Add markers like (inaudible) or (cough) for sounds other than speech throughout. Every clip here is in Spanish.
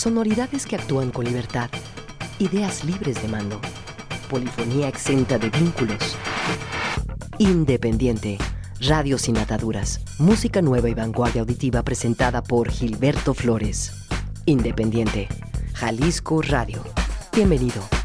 Sonoridades que actúan con libertad. Ideas libres de mando. Polifonía exenta de vínculos. Independiente. Radio sin ataduras. Música nueva y vanguardia auditiva presentada por Gilberto Flores. Independiente. Jalisco Radio. Bienvenido.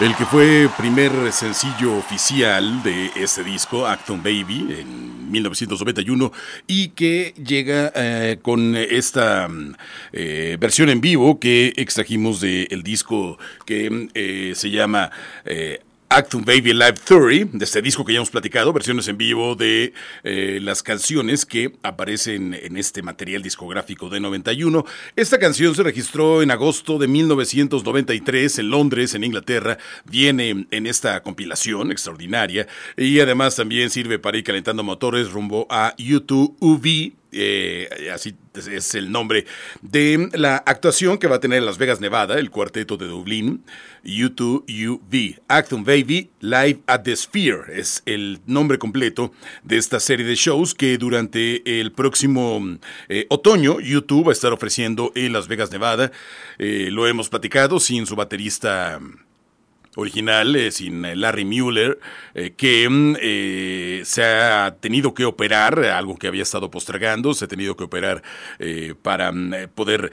El que fue primer sencillo oficial de este disco, Acton Baby, en 1991, y que llega eh, con esta eh, versión en vivo que extrajimos del disco que eh, se llama Actum Baby Live Theory, de este disco que ya hemos platicado, versiones en vivo de eh, las canciones que aparecen en este material discográfico de 91. Esta canción se registró en agosto de 1993 en Londres, en Inglaterra. Viene en esta compilación extraordinaria y además también sirve para ir calentando motores rumbo a YouTube UV eh, así es el nombre de la actuación que va a tener en Las Vegas, Nevada, el cuarteto de Dublín, U2UV, Acton Baby Live at the Sphere, es el nombre completo de esta serie de shows que durante el próximo eh, otoño YouTube va a estar ofreciendo en Las Vegas, Nevada. Eh, lo hemos platicado sin su baterista original, eh, sin eh, Larry Mueller, eh, que se ha tenido que operar, algo que había estado postergando, se ha tenido que operar para poder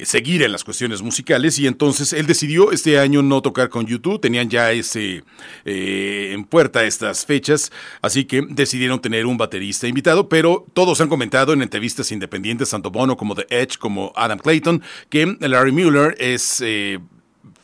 seguir en las cuestiones musicales. Y entonces él decidió este año no tocar con YouTube, tenían ya ese en puerta estas fechas, así que decidieron tener un baterista invitado, pero todos han comentado en entrevistas independientes, tanto Bono como The Edge como Adam Clayton, que Larry Mueller es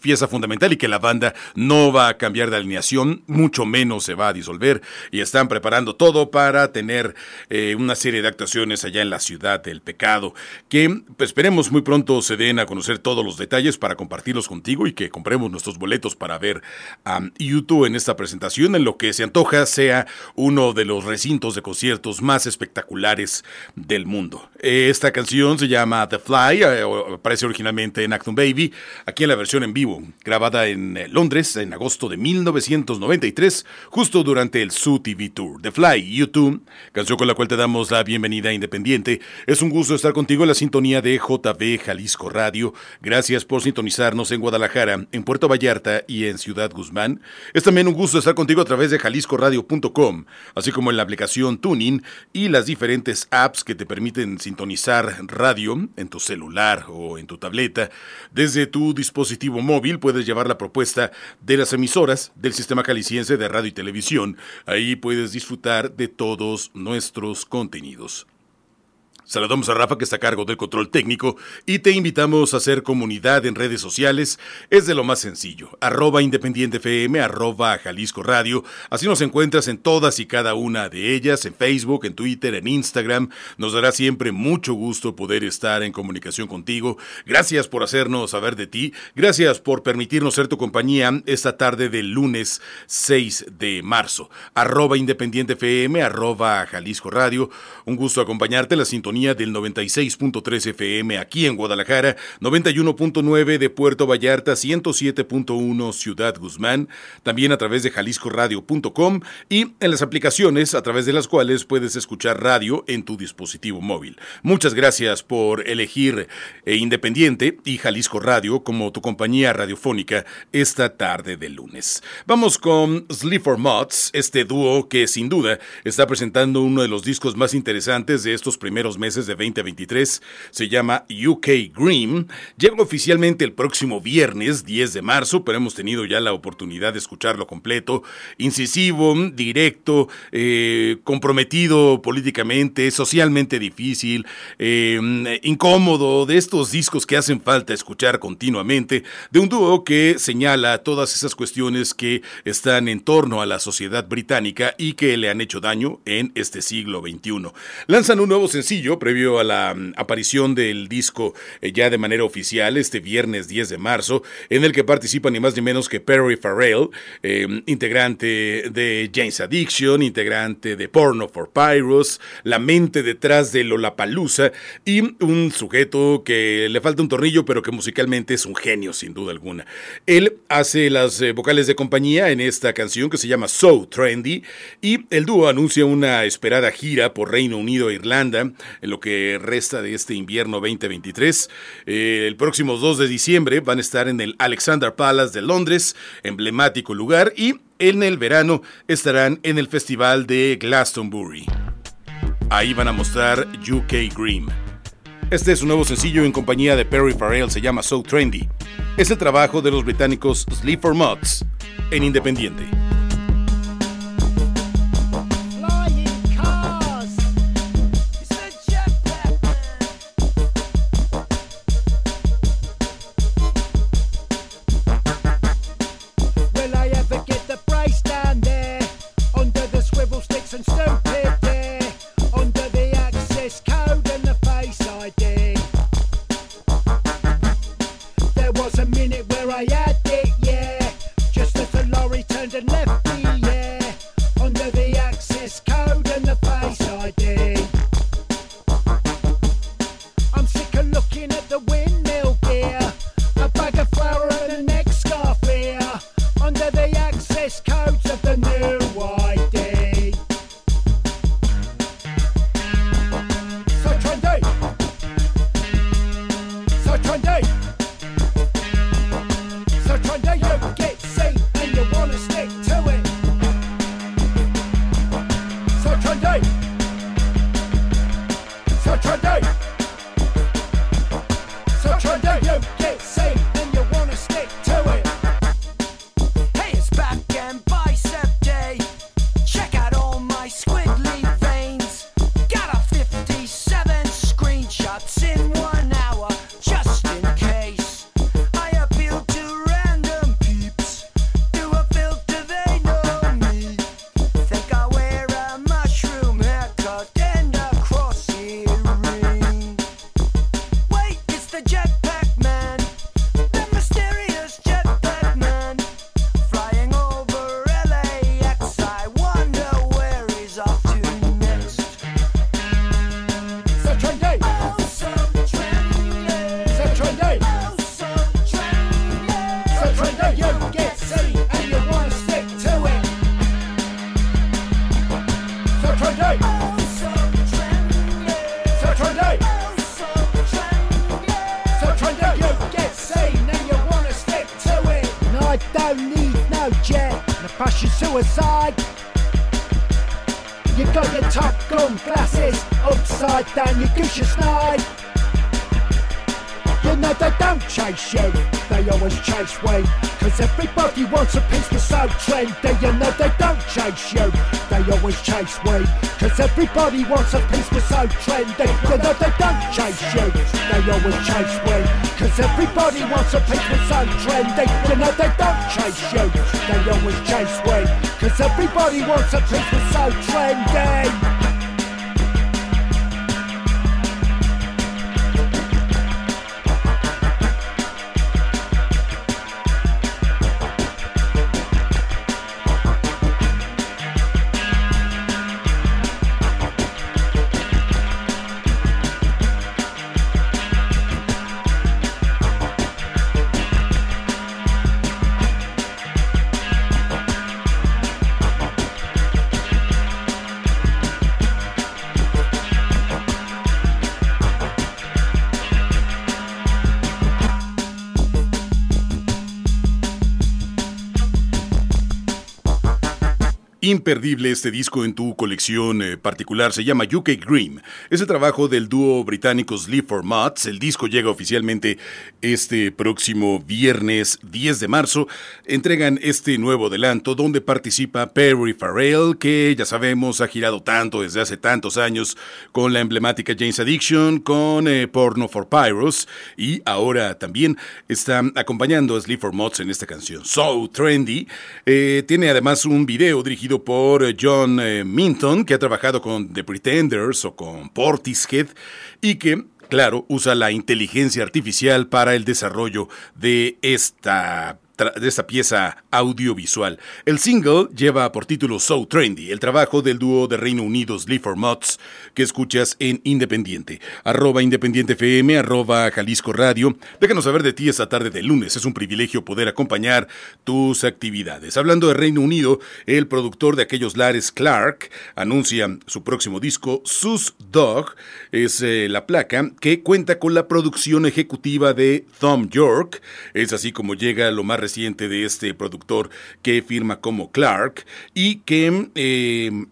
pieza fundamental y que la banda no va a cambiar de alineación, mucho menos se va a disolver y están preparando todo para tener eh, una serie de actuaciones allá en la ciudad del pecado que pues, esperemos muy pronto se den a conocer todos los detalles para compartirlos contigo y que compremos nuestros boletos para ver a YouTube en esta presentación en lo que se antoja sea uno de los recintos de conciertos más espectaculares del mundo. Esta canción se llama The Fly, eh, aparece originalmente en Acton Baby, aquí en la versión en vivo grabada en eh, Londres en agosto de 1993, justo durante el Su TV Tour. The Fly, YouTube, canción con la cual te damos la bienvenida Independiente. Es un gusto estar contigo en la sintonía de JB Jalisco Radio. Gracias por sintonizarnos en Guadalajara, en Puerto Vallarta y en Ciudad Guzmán. Es también un gusto estar contigo a través de jaliscoradio.com, así como en la aplicación Tuning y las diferentes apps que te permiten sintonizar radio en tu celular o en tu tableta desde tu dispositivo móvil puedes llevar la propuesta de las emisoras del Sistema Caliciense de Radio y Televisión. Ahí puedes disfrutar de todos nuestros contenidos. Saludamos a Rafa que está a cargo del control técnico y te invitamos a hacer comunidad en redes sociales. Es de lo más sencillo. Arroba Independiente FM, arroba Jalisco Radio. Así nos encuentras en todas y cada una de ellas, en Facebook, en Twitter, en Instagram. Nos dará siempre mucho gusto poder estar en comunicación contigo. Gracias por hacernos saber de ti. Gracias por permitirnos ser tu compañía esta tarde del lunes 6 de marzo. Arroba Independiente FM, arroba Jalisco Radio. Un gusto acompañarte la sintonía del 96.3 FM aquí en Guadalajara, 91.9 de Puerto Vallarta, 107.1 Ciudad Guzmán, también a través de jaliscoradio.com y en las aplicaciones a través de las cuales puedes escuchar radio en tu dispositivo móvil. Muchas gracias por elegir eh, Independiente y Jalisco Radio como tu compañía radiofónica esta tarde de lunes. Vamos con Sleep for Mods, este dúo que sin duda está presentando uno de los discos más interesantes de estos primeros meses meses de 2023. Se llama UK Green. Llega oficialmente el próximo viernes 10 de marzo, pero hemos tenido ya la oportunidad de escucharlo completo. Incisivo, directo, eh, comprometido políticamente, socialmente difícil, eh, incómodo, de estos discos que hacen falta escuchar continuamente, de un dúo que señala todas esas cuestiones que están en torno a la sociedad británica y que le han hecho daño en este siglo XXI. Lanzan un nuevo sencillo previo a la mm, aparición del disco eh, ya de manera oficial este viernes 10 de marzo, en el que participa ni más ni menos que Perry Farrell, em, integrante de James Addiction, integrante de Porno for Pyros, la mente detrás de Lollapalooza y un sujeto que le falta un tornillo, pero que musicalmente es un genio sin duda alguna. Él hace las eh, vocales de compañía en esta canción que se llama So Trendy y el dúo anuncia una esperada gira por Reino Unido e Irlanda, en lo que resta de este invierno 2023. Eh, el próximo 2 de diciembre van a estar en el Alexander Palace de Londres, emblemático lugar, y en el verano estarán en el Festival de Glastonbury. Ahí van a mostrar UK Green. Este es un nuevo sencillo en compañía de Perry Farrell, se llama So Trendy. Es el trabajo de los británicos Sleep for Mods en Independiente. Everybody wants a piece, we're so trendy. You know they don't chase you, they always chase me. Cause everybody wants a piece, we're so trendy. You know they don't chase you, they always chase me. Cause everybody wants a piece, Imperdible este disco en tu colección eh, particular se llama UK Dream. Es el trabajo del dúo británico Sleep for Mods. El disco llega oficialmente este próximo viernes 10 de marzo. Entregan este nuevo adelanto donde participa Perry Farrell, que ya sabemos ha girado tanto desde hace tantos años con la emblemática James Addiction, con eh, Porno for Pyros y ahora también está acompañando a Sleep for Mods en esta canción. So Trendy. Eh, tiene además un video dirigido por eh, John eh, Minton, que ha trabajado con The Pretenders o con Portishead y que claro, usa la inteligencia artificial para el desarrollo de esta de esta pieza audiovisual. El single lleva por título So Trendy, el trabajo del dúo de Reino Unido Sleep for Mods que escuchas en Independiente. Arroba Independiente FM, arroba Jalisco Radio. Déjanos saber de ti esta tarde de lunes. Es un privilegio poder acompañar tus actividades. Hablando de Reino Unido, el productor de aquellos lares Clark anuncia su próximo disco, Sus Dog. Es eh, la placa que cuenta con la producción ejecutiva de Tom York. Es así como llega lo más reciente de este productor que firma como Clark y que... Eh,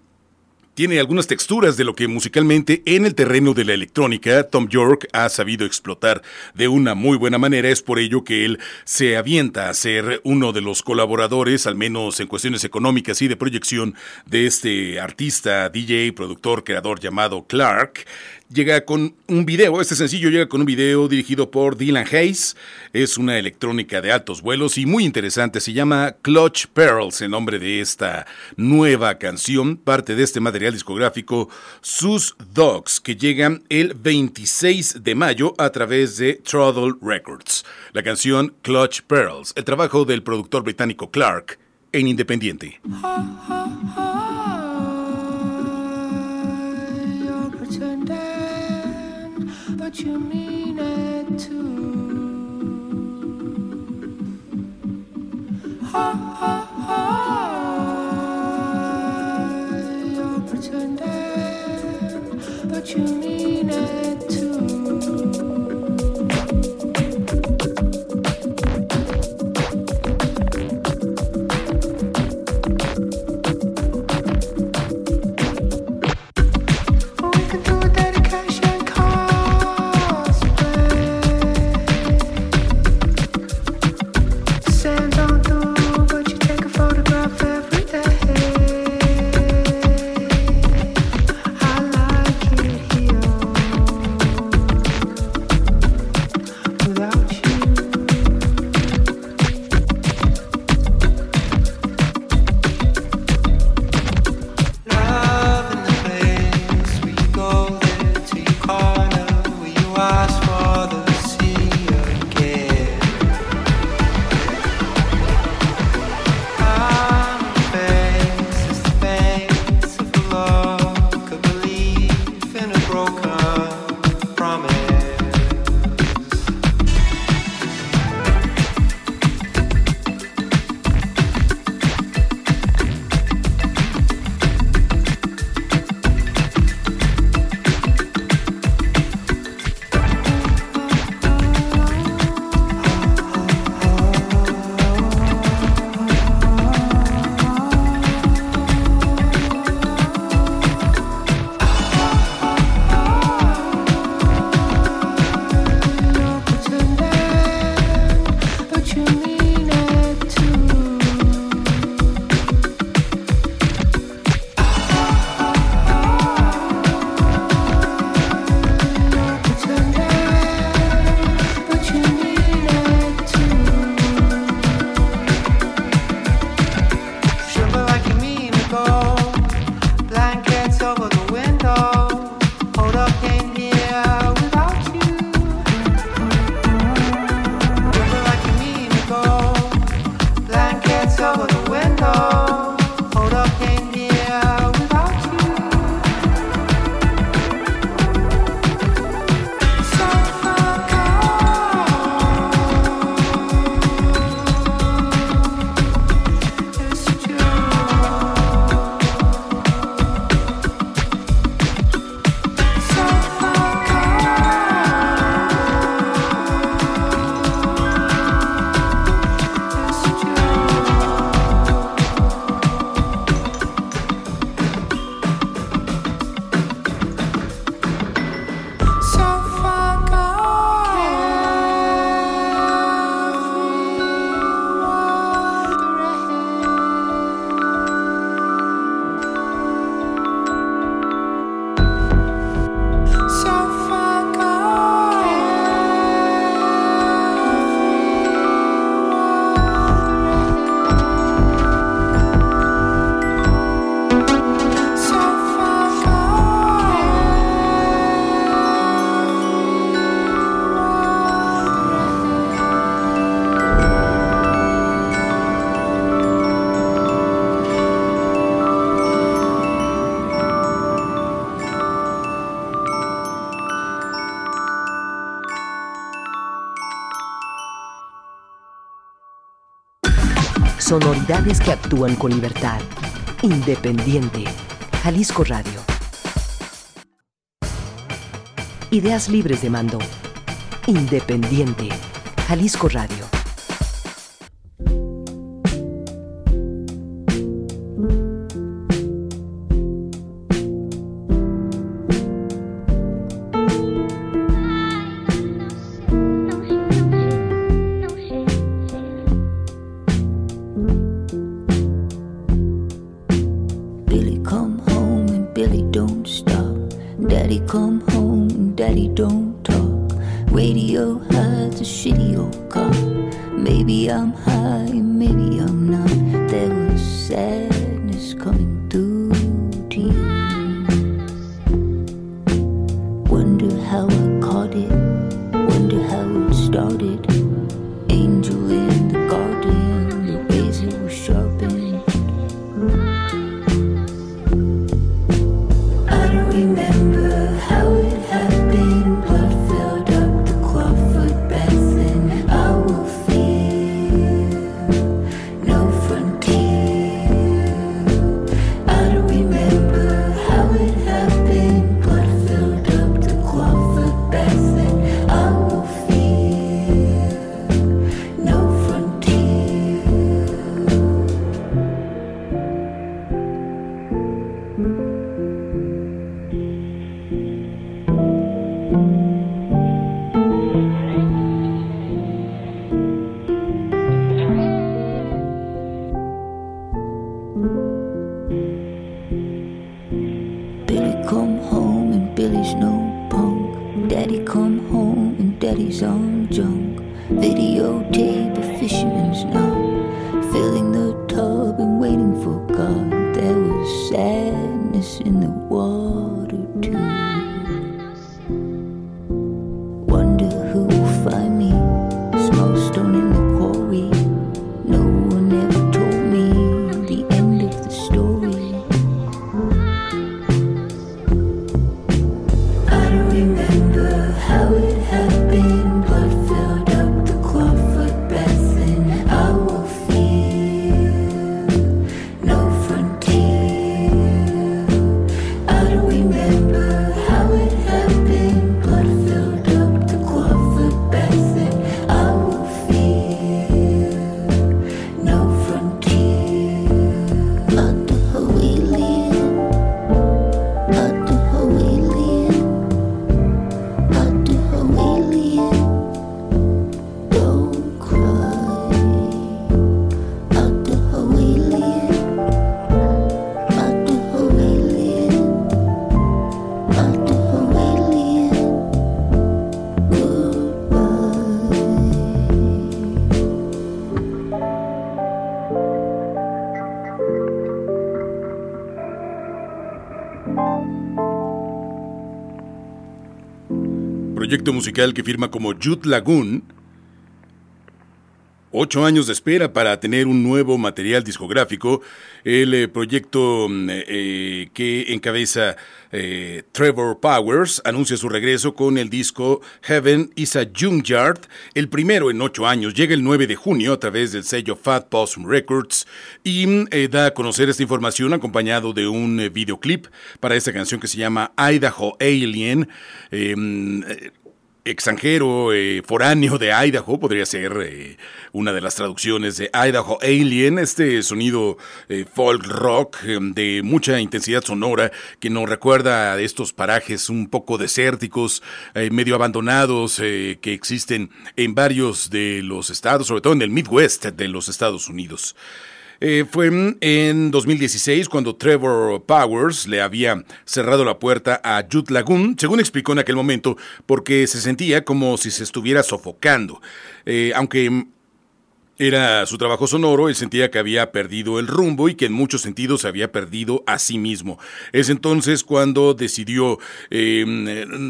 tiene algunas texturas de lo que musicalmente en el terreno de la electrónica Tom York ha sabido explotar de una muy buena manera. Es por ello que él se avienta a ser uno de los colaboradores, al menos en cuestiones económicas y de proyección, de este artista, DJ, productor, creador llamado Clark llega con un video, este sencillo llega con un video dirigido por Dylan Hayes, es una electrónica de altos vuelos y muy interesante, se llama Clutch Pearls, en nombre de esta nueva canción, parte de este material discográfico Sus Dogs, que llega el 26 de mayo a través de Throttle Records. La canción Clutch Pearls, el trabajo del productor británico Clark en Independiente. But you mean it too. You're pretending, but you mean it Sonoridades que actúan con libertad. Independiente. Jalisco Radio. Ideas libres de mando. Independiente. Jalisco Radio. Maybe I'm high, maybe musical que firma como Youth Lagoon. Ocho años de espera para tener un nuevo material discográfico. El eh, proyecto mm, eh, que encabeza eh, Trevor Powers anuncia su regreso con el disco Heaven is a Junkyard, el primero en ocho años. Llega el 9 de junio a través del sello Fat Possum Records y mm, da a conocer esta información acompañado de un videoclip para esta canción que se llama Idaho Alien. Extranjero, eh, foráneo de Idaho, podría ser eh, una de las traducciones de Idaho Alien, este sonido eh, folk rock de mucha intensidad sonora que nos recuerda a estos parajes un poco desérticos, medio abandonados que existen en varios de los estados, sobre todo en el Midwest de los Estados Unidos. Eh, fue en 2016 cuando Trevor Powers le había cerrado la puerta a Youth Lagoon, según explicó en aquel momento, porque se sentía como si se estuviera sofocando. Eh, aunque era su trabajo sonoro, él sentía que había perdido el rumbo y que en muchos sentidos se había perdido a sí mismo. Es entonces cuando decidió eh,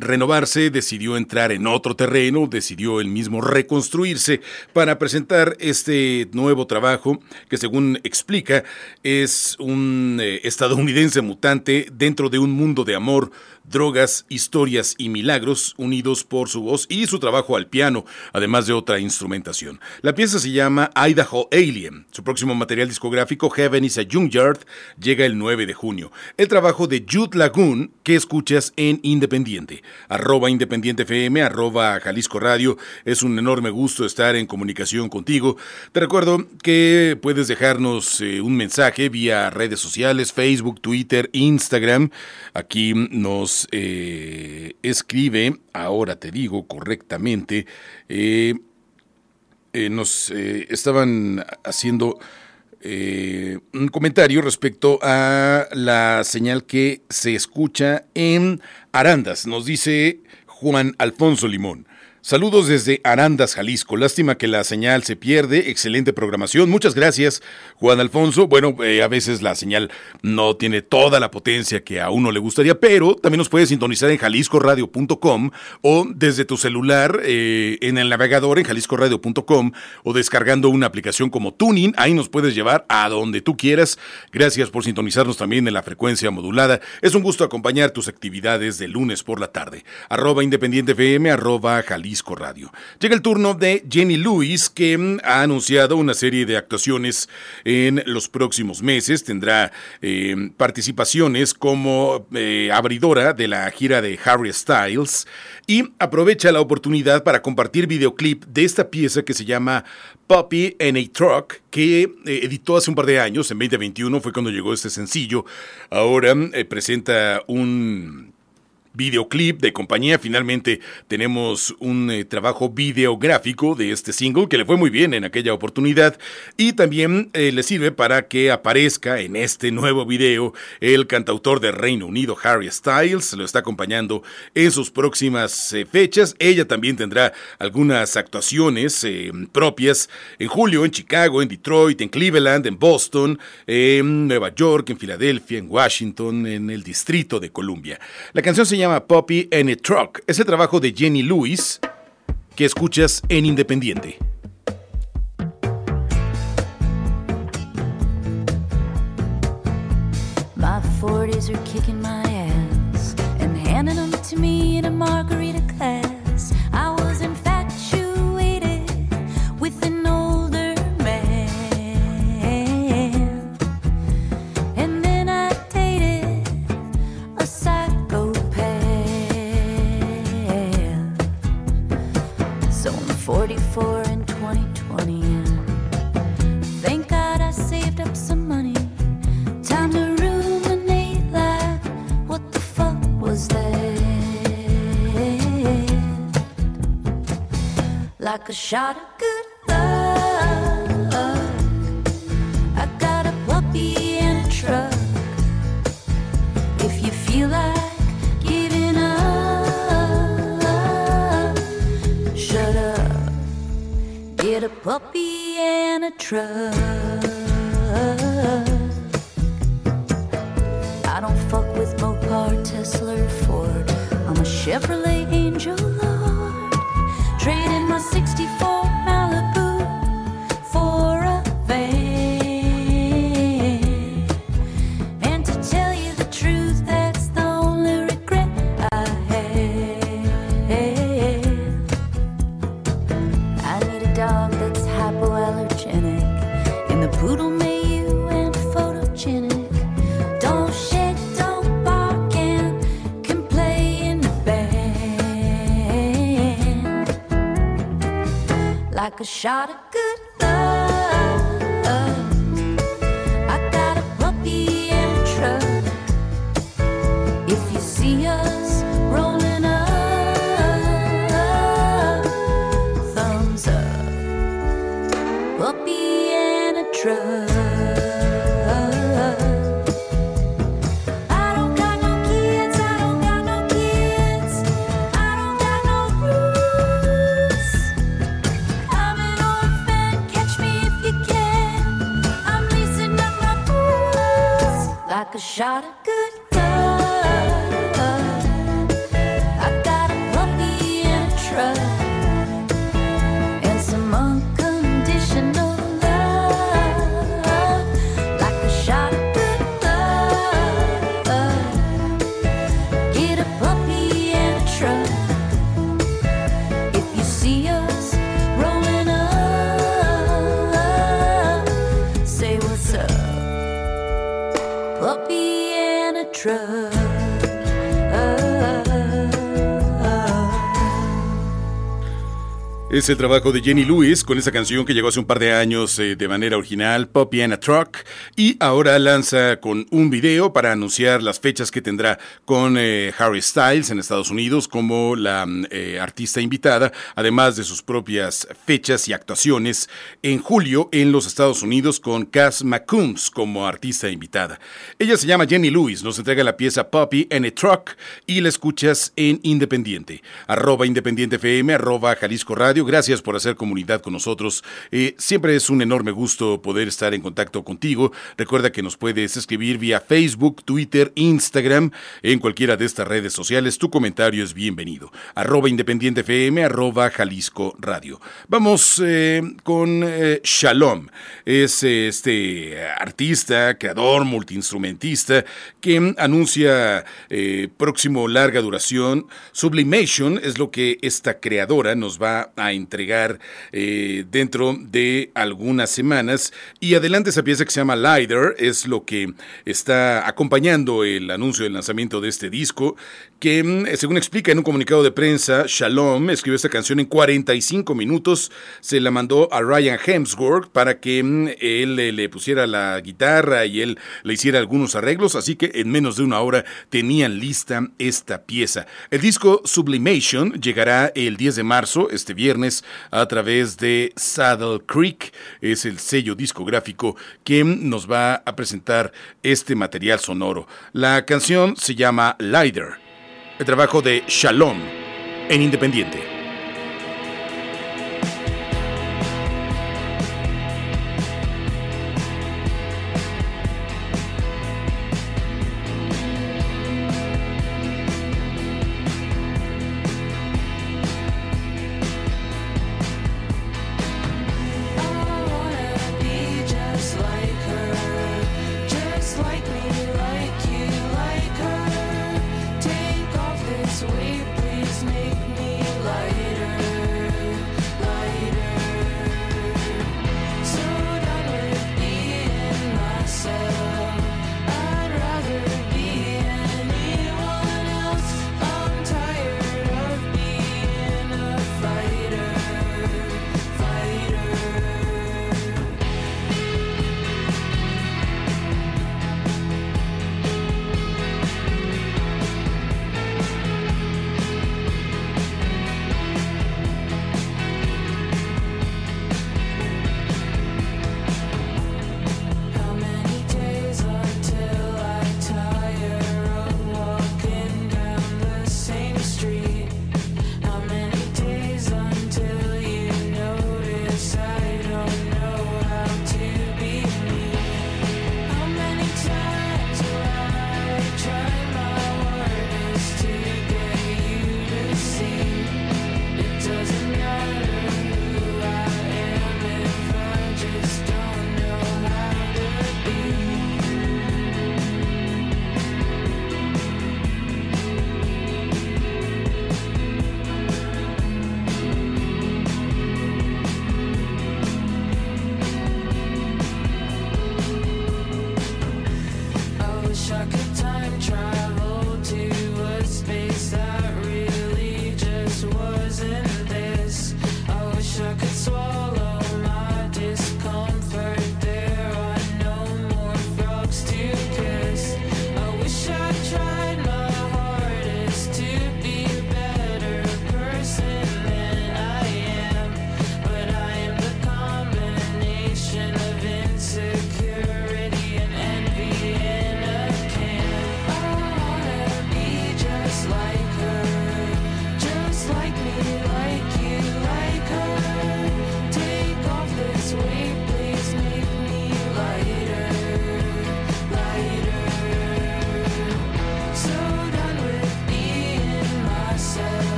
renovarse, decidió entrar en otro terreno, decidió él mismo reconstruirse para presentar este nuevo trabajo que según explica es un eh, estadounidense mutante dentro de un mundo de amor, drogas, historias y milagros unidos por su voz y su trabajo al piano, además de otra instrumentación. La pieza se llama Idaho Alien. Su próximo material discográfico, Heaven is a Junkyard, llega el 9 de junio. El trabajo de Jude Lagoon, que escuchas en Independiente. Arroba Independiente FM, arroba Jalisco Radio. Es un enorme gusto estar en comunicación contigo. Te recuerdo que puedes dejarnos eh, un mensaje vía redes sociales, Facebook, Twitter, Instagram. Aquí nos eh, escribe, ahora te digo correctamente, eh, eh, nos estaban haciendo un comentario respecto a la señal que se escucha en Arandas. Nos dice Juan Alfonso Limón. Saludos desde Arandas, Jalisco. Lástima que la señal se pierde. Excelente programación. Muchas gracias, Juan Alfonso. Bueno, eh, a veces la señal no tiene toda la potencia que a uno le gustaría, pero también nos puedes sintonizar en jaliscoradio.com o desde tu celular eh, en el navegador en jaliscoradio.com o descargando una aplicación como Tuning. Ahí nos puedes llevar a donde tú quieras. Gracias por sintonizarnos también en la frecuencia modulada. Es un gusto acompañar tus actividades de lunes por la tarde. Arroba Independiente arroba Jalisco Radio. Llega el turno de Jenny Lewis, que mm, ha anunciado una serie de actuaciones en los próximos meses. Tendrá eh, participaciones como eh, abridora de la gira de Harry Styles y aprovecha la oportunidad para compartir videoclip de esta pieza que se llama Puppy in a Truck, que eh, editó hace un par de años, en 2021 fue cuando llegó este sencillo. Ahora presenta un videoclip de compañía. Finalmente tenemos un eh, trabajo videográfico de este single que le fue muy bien en aquella oportunidad y también eh, le sirve para que aparezca en este nuevo video el cantautor de Reino Unido Harry Styles. Lo está acompañando en sus próximas eh, fechas. Ella también tendrá algunas actuaciones propias en julio en Chicago, en Detroit, en Cleveland, en Boston, en Nueva York, en Filadelfia, en Washington, en el Distrito de Columbia. La canción se llama llama Poppy and a Truck. Es el trabajo de Jenny Lewis que escuchas en Independiente. My 40s are kicking my ass and handing them to me in a margarita shot of good luck. I got a puppy and a truck. If you feel like giving up, shut up. Get a puppy and a truck. Es el trabajo de Jenny Lewis con esa canción que llegó hace un par de años eh, de manera original, Poppy and a Truck, y ahora lanza con un video para anunciar las fechas que tendrá con eh, Harry Styles en Estados Unidos como la mm, eh, artista invitada, además de sus propias fechas y actuaciones en julio en los Estados Unidos con Cass McCombs como artista invitada. Ella se llama Jenny Lewis, nos entrega la pieza Poppy and a Truck y la escuchas en Independiente, arroba Independiente FM, arroba Jalisco Radio. Gracias por hacer comunidad con nosotros. Eh, siempre es un enorme gusto poder estar en contacto contigo. Recuerda que nos puedes escribir vía Facebook, Twitter, Instagram, en cualquiera de estas redes sociales. Tu comentario es bienvenido. Arroba Independiente FM, arroba Jalisco Radio. Vamos eh, con eh, Shalom. Es este artista, creador, multiinstrumentista que anuncia próximo larga duración. Sublimation es lo que esta creadora nos va a entregar eh, dentro de algunas semanas. Y adelante esa pieza que se llama Lider es lo que está acompañando el anuncio del lanzamiento de este disco, que mm, según explica en un comunicado de prensa, Shalom escribió esta canción en 45 minutos, se la mandó a Ryan Hemsworth para que mm, él le pusiera la guitarra y él le hiciera algunos arreglos, así que en menos de una hora tenían lista esta pieza. El disco Sublimation llegará el 10 de marzo, este viernes, a través de Saddle Creek. Es el sello discográfico que nos va a presentar este material sonoro. La canción se llama Lighter, el trabajo de Shalom en Independiente.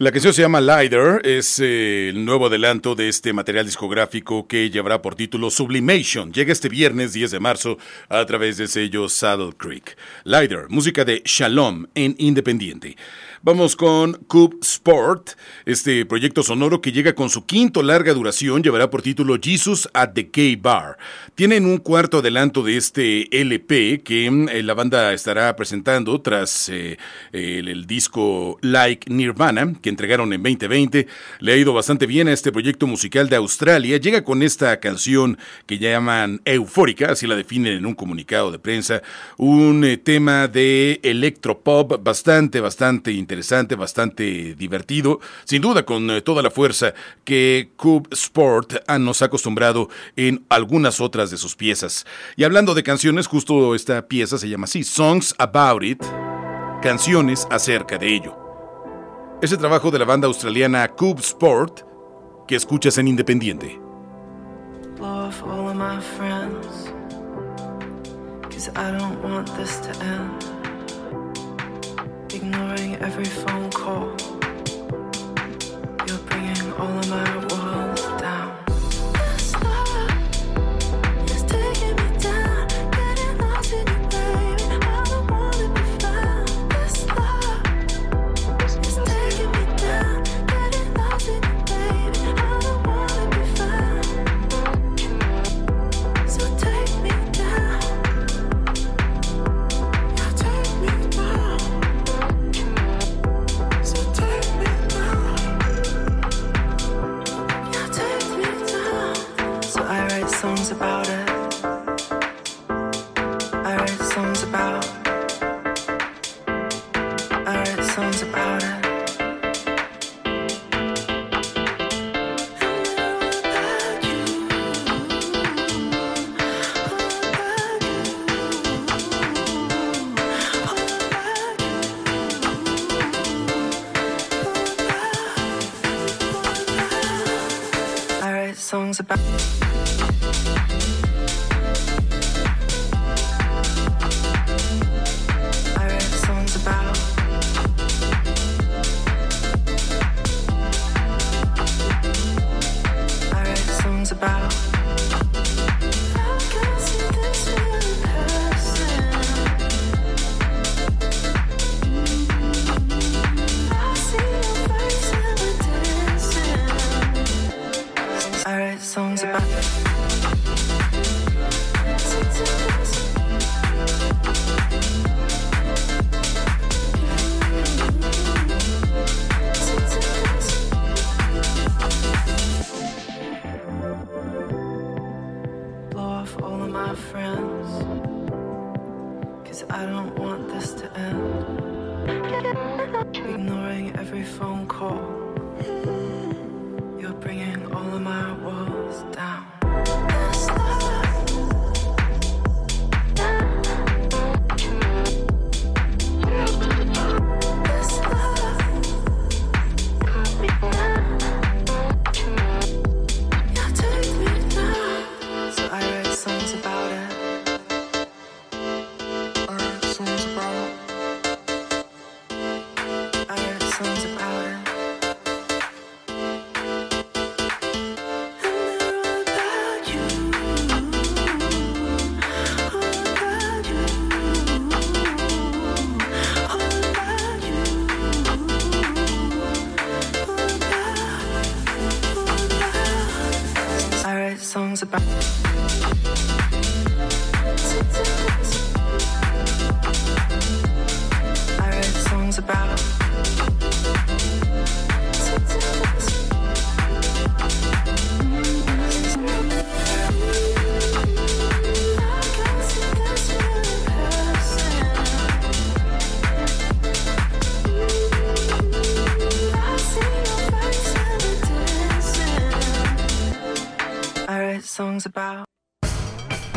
La canción se llama Lider, es eh, el nuevo adelanto de este material discográfico que llevará por título Sublimation. Llega este viernes 10 de marzo a través del sello Saddle Creek. Lider, música de Shalom en Independiente. Vamos con Cube Sport, este proyecto sonoro que llega con su quinto larga duración, llevará por título Jesus at the Gay Bar. Tienen un cuarto adelanto de este LP que eh, la banda estará presentando tras eh, el, disco Like Nirvana, entregaron en 2020. Le ha ido bastante bien a este proyecto musical de Australia. Llega con esta canción que llaman Eufórica, así la definen en un comunicado de prensa. Un eh, tema de electropop bastante, bastante interesante bastante divertido, sin duda con eh, toda la fuerza que Cube Sport nos ha acostumbrado en algunas otras de sus piezas. Y hablando de canciones, justo esta pieza se llama así, Songs About It, canciones acerca de ello. Ese trabajo de la banda australiana Cube Sport que escuchas en Independiente. I don't want this to end. ignoring every phone call. You're bringing all of my about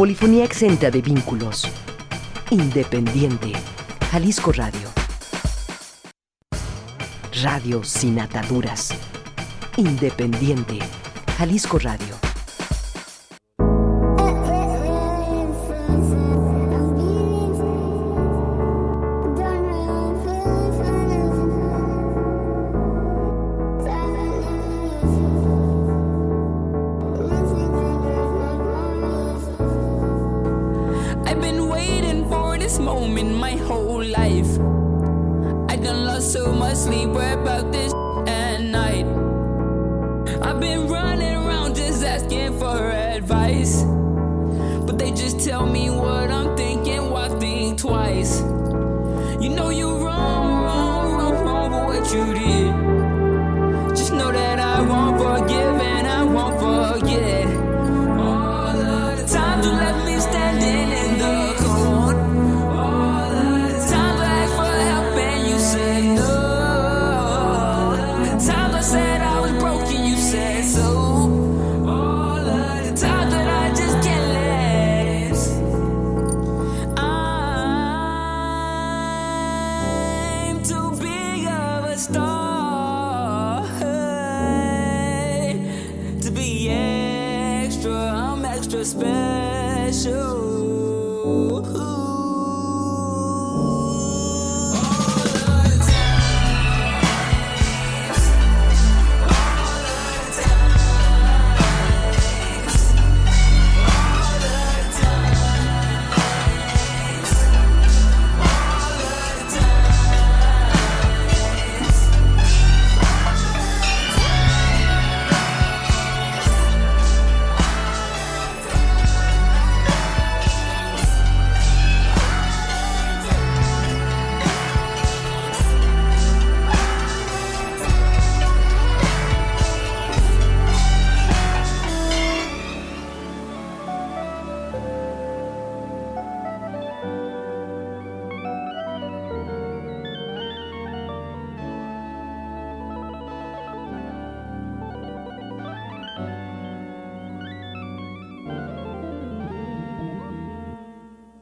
Polifonía exenta de vínculos. Independiente. Jalisco Radio. Radio sin ataduras. Independiente. Jalisco Radio. Running around just asking for advice. But they just tell me what I'm thinking, why think twice?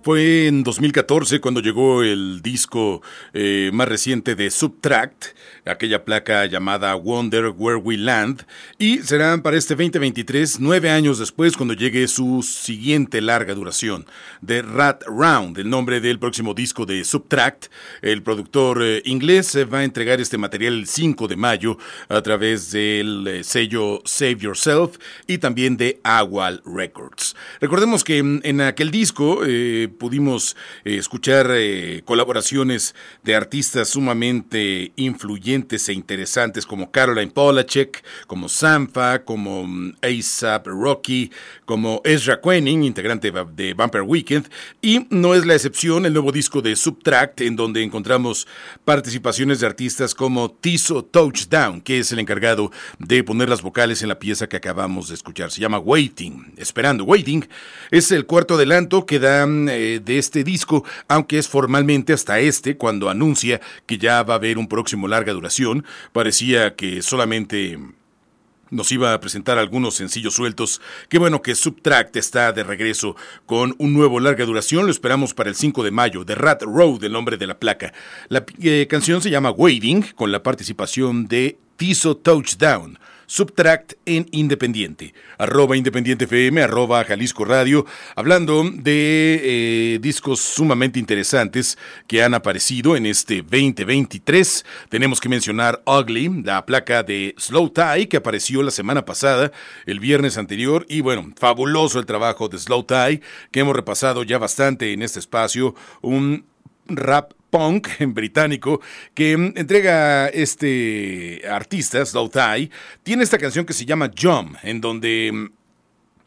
Fue en 2014 cuando llegó el disco eh, más reciente de Subtract, aquella placa llamada Wonder Where We Land, y serán para este 2023, nueve años después, cuando llegue su siguiente larga duración, The Rat Round, el nombre del próximo disco de Subtract. El productor eh, inglés va a entregar este material el 5 de mayo a través del eh, sello Save Yourself y también de Awal Records. Recordemos que mm, en aquel disco eh, pudimos eh, escuchar eh, colaboraciones de artistas sumamente influyentes e interesantes como Caroline Polachek, como Sampha, como mm, ASAP Rocky, como Ezra Quening, integrante de Bumper Weekend, y no es la excepción el nuevo disco de Subtract, en donde encontramos participaciones de artistas como Tiso Touchdown, que es el encargado de poner las vocales en la pieza que acabamos de escuchar. Se llama Waiting, esperando. Waiting es el cuarto adelanto que da eh, de este disco, aunque es formalmente hasta este, cuando anuncia que ya va a haber un próximo larga duración. Parecía que solamente nos iba a presentar algunos sencillos sueltos. Qué bueno que Subtract está de regreso con un nuevo larga duración. Lo esperamos para el 5 de mayo. The Rat Road, el nombre de la placa. La eh, canción se llama Waiting, con la participación de Tiso Touchdown. Subtract en Independiente, arroba Independiente FM, arroba Jalisco Radio, hablando de eh, discos sumamente interesantes que han aparecido en este 2023. Tenemos que mencionar Ugly, la placa de Slow Tie que apareció la semana pasada, el viernes anterior, y bueno, fabuloso el trabajo de Slow Tie que hemos repasado ya bastante en este espacio, un rap punk en (laughs) británico que mm, entrega este artista, Slow Tie, tiene esta canción que se llama Jump, en donde mm,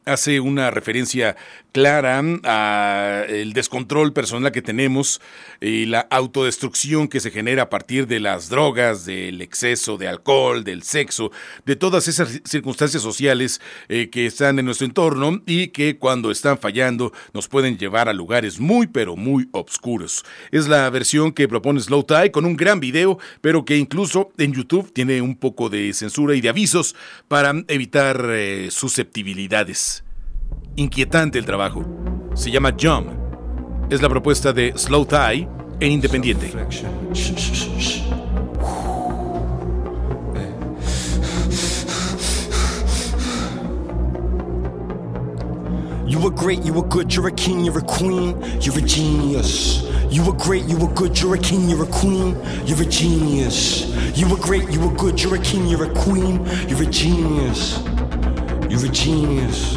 hace una referencia clara a el descontrol personal que tenemos y la autodestrucción que se genera a partir de las drogas, del exceso de alcohol, del sexo, de todas esas circunstancias sociales eh, que están en nuestro entorno y que cuando están fallando nos pueden llevar a lugares muy pero muy oscuros. Es la versión que propone Slow Tie con un gran video, pero que incluso en YouTube tiene un poco de censura y de avisos para evitar eh, susceptibilidades. Inquietante el trabajo. Se llama Jump. Es la propuesta de Slow Tie en Independiente. You were great, you were good, you're a king, you're a queen, you're a genius. You were great, you were good, you're a king, you're a queen, you're a genius. You were great, you were good, you're a king, you're a queen, you're a genius. You're a genius.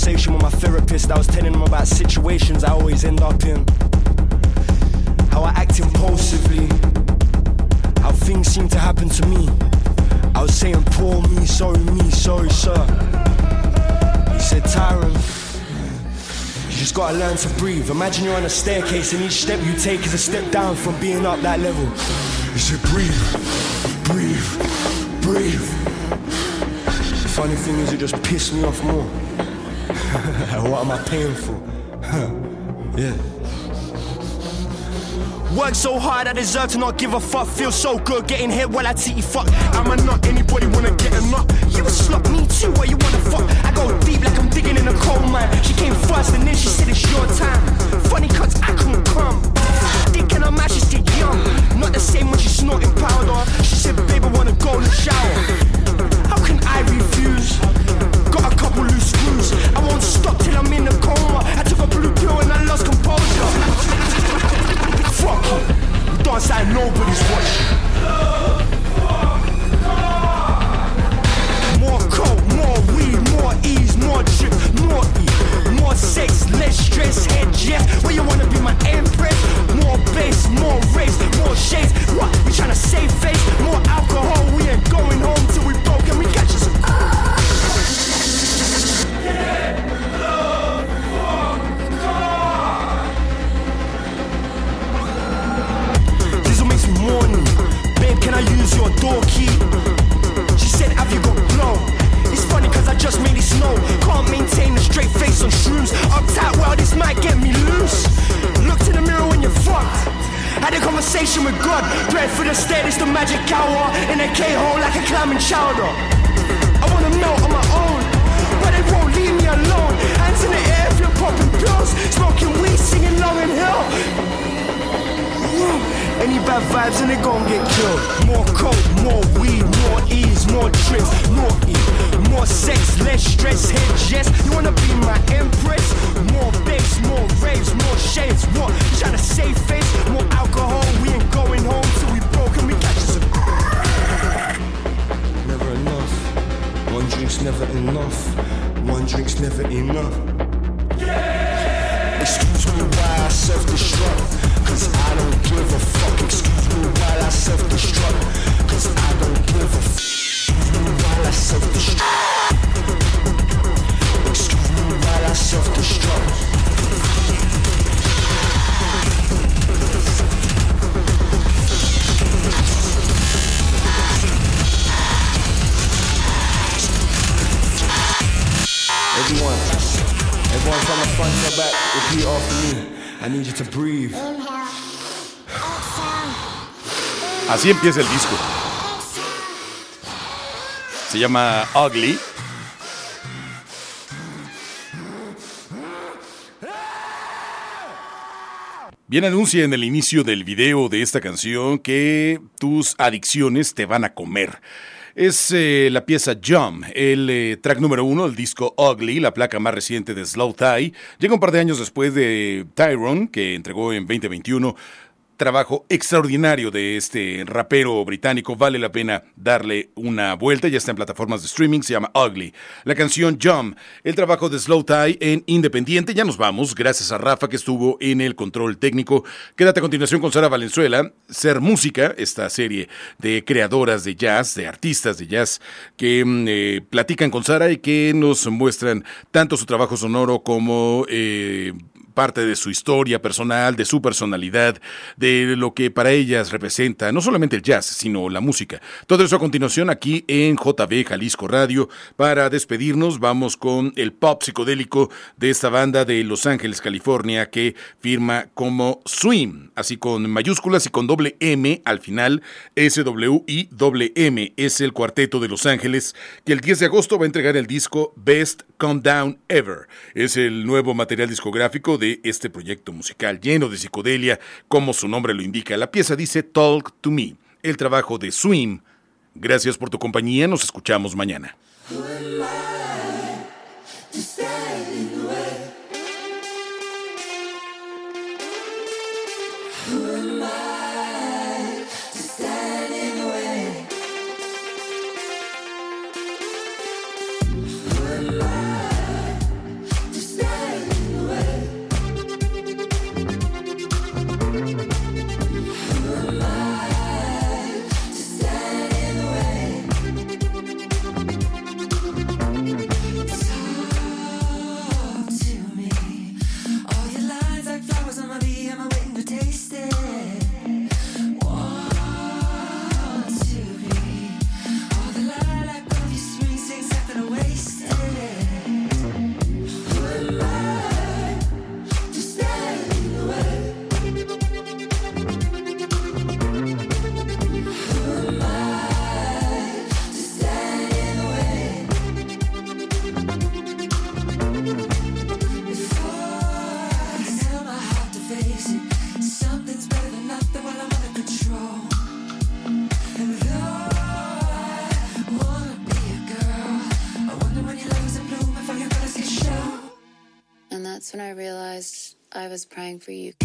conversation with my therapist. I was telling him about situations I always end up in. How I act impulsively. How things seem to happen to me. I was saying, poor me, sorry me, sorry sir. He said, Tyron, you just gotta learn to breathe. Imagine you're on a staircase and each step you take is a step down from being up that level. He said, breathe, breathe, breathe. The funny thing is, it just pissed me off more. (laughs) what am I paying for? (laughs) yeah. Work so hard, I deserve to not give a fuck. Feel so good getting hit while I titty fuck. I'm a nut, anybody wanna get a nut? You a slut, me too, why you wanna fuck? I go deep like I'm digging in a coal mine. She came first and then she said it's your time. Funny cuts, I couldn't come. Thinking I might just get young. Not the same when she's snorting powder. She said, babe, I wanna go in the shower. How can I refuse? Got a couple loose screws. I won't stop till I'm in a coma. I took a blue pill and I lost composure. Fuck you. We dance like nobody's watching. More coke, more weed, more ease, more drip, more E, more sex, less stress, head yes. Where you wanna be my empress? More bass, more race, more shades. What? We tryna save face? More alcohol, we ain't going home till we broke and we got you Así empieza el disco. Se llama Ugly. Bien anuncia en el inicio del video de esta canción que tus adicciones te van a comer. Es eh, la pieza Jump, el eh, track número uno del disco Ugly, la placa más reciente de Slow Tie. Llega un par de años después de Tyrone, que entregó en 2021 trabajo extraordinario de este rapero británico. Vale la pena darle una vuelta. Ya está en plataformas de streaming. Se llama Ugly. La canción Jump. El trabajo de Slow Tie en Independiente. Ya nos vamos. Gracias a Rafa que estuvo en el control técnico. Quédate a continuación con Sara Valenzuela. Ser Música, esta serie de creadoras de jazz, de artistas de jazz que mm, eh, platican con Sara y que nos muestran tanto su trabajo sonoro como eh, parte de su historia personal, de su personalidad, de lo que para ellas representa no solamente el jazz, sino la música. Todo eso a continuación aquí en JB Jalisco Radio. Para despedirnos vamos con el pop psicodélico de esta banda de Los Ángeles, California, que firma como Swim, así con mayúsculas y con doble M al final, S-W-I-M. Es el cuarteto de Los Ángeles que el 10 de agosto va a entregar el disco Best Come Down Ever. Es el nuevo material discográfico de este proyecto musical lleno de psicodelia, como su nombre lo indica. La pieza dice Talk to Me, el trabajo de Swim. Gracias por tu compañía, nos escuchamos mañana. Was praying for you.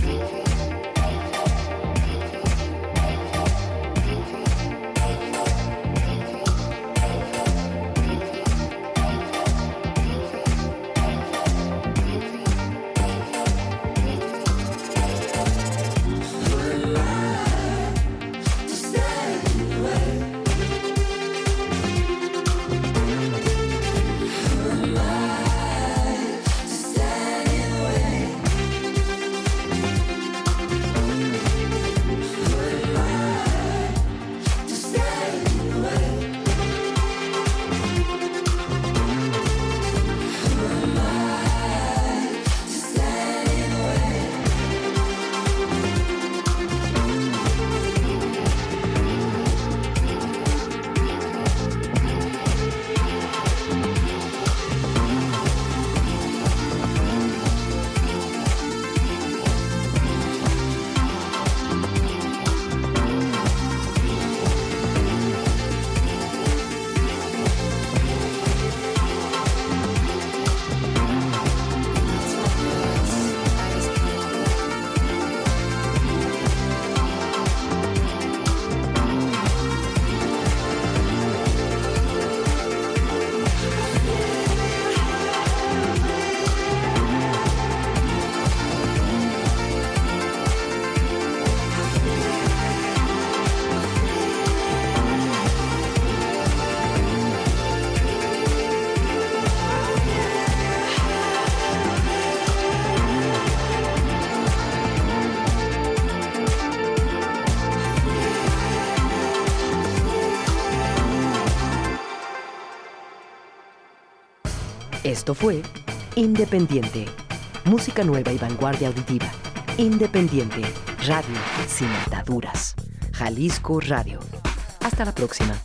Esto fue Independiente. Música nueva y vanguardia auditiva. Independiente. Radio sin ataduras. Jalisco Radio. Hasta la próxima.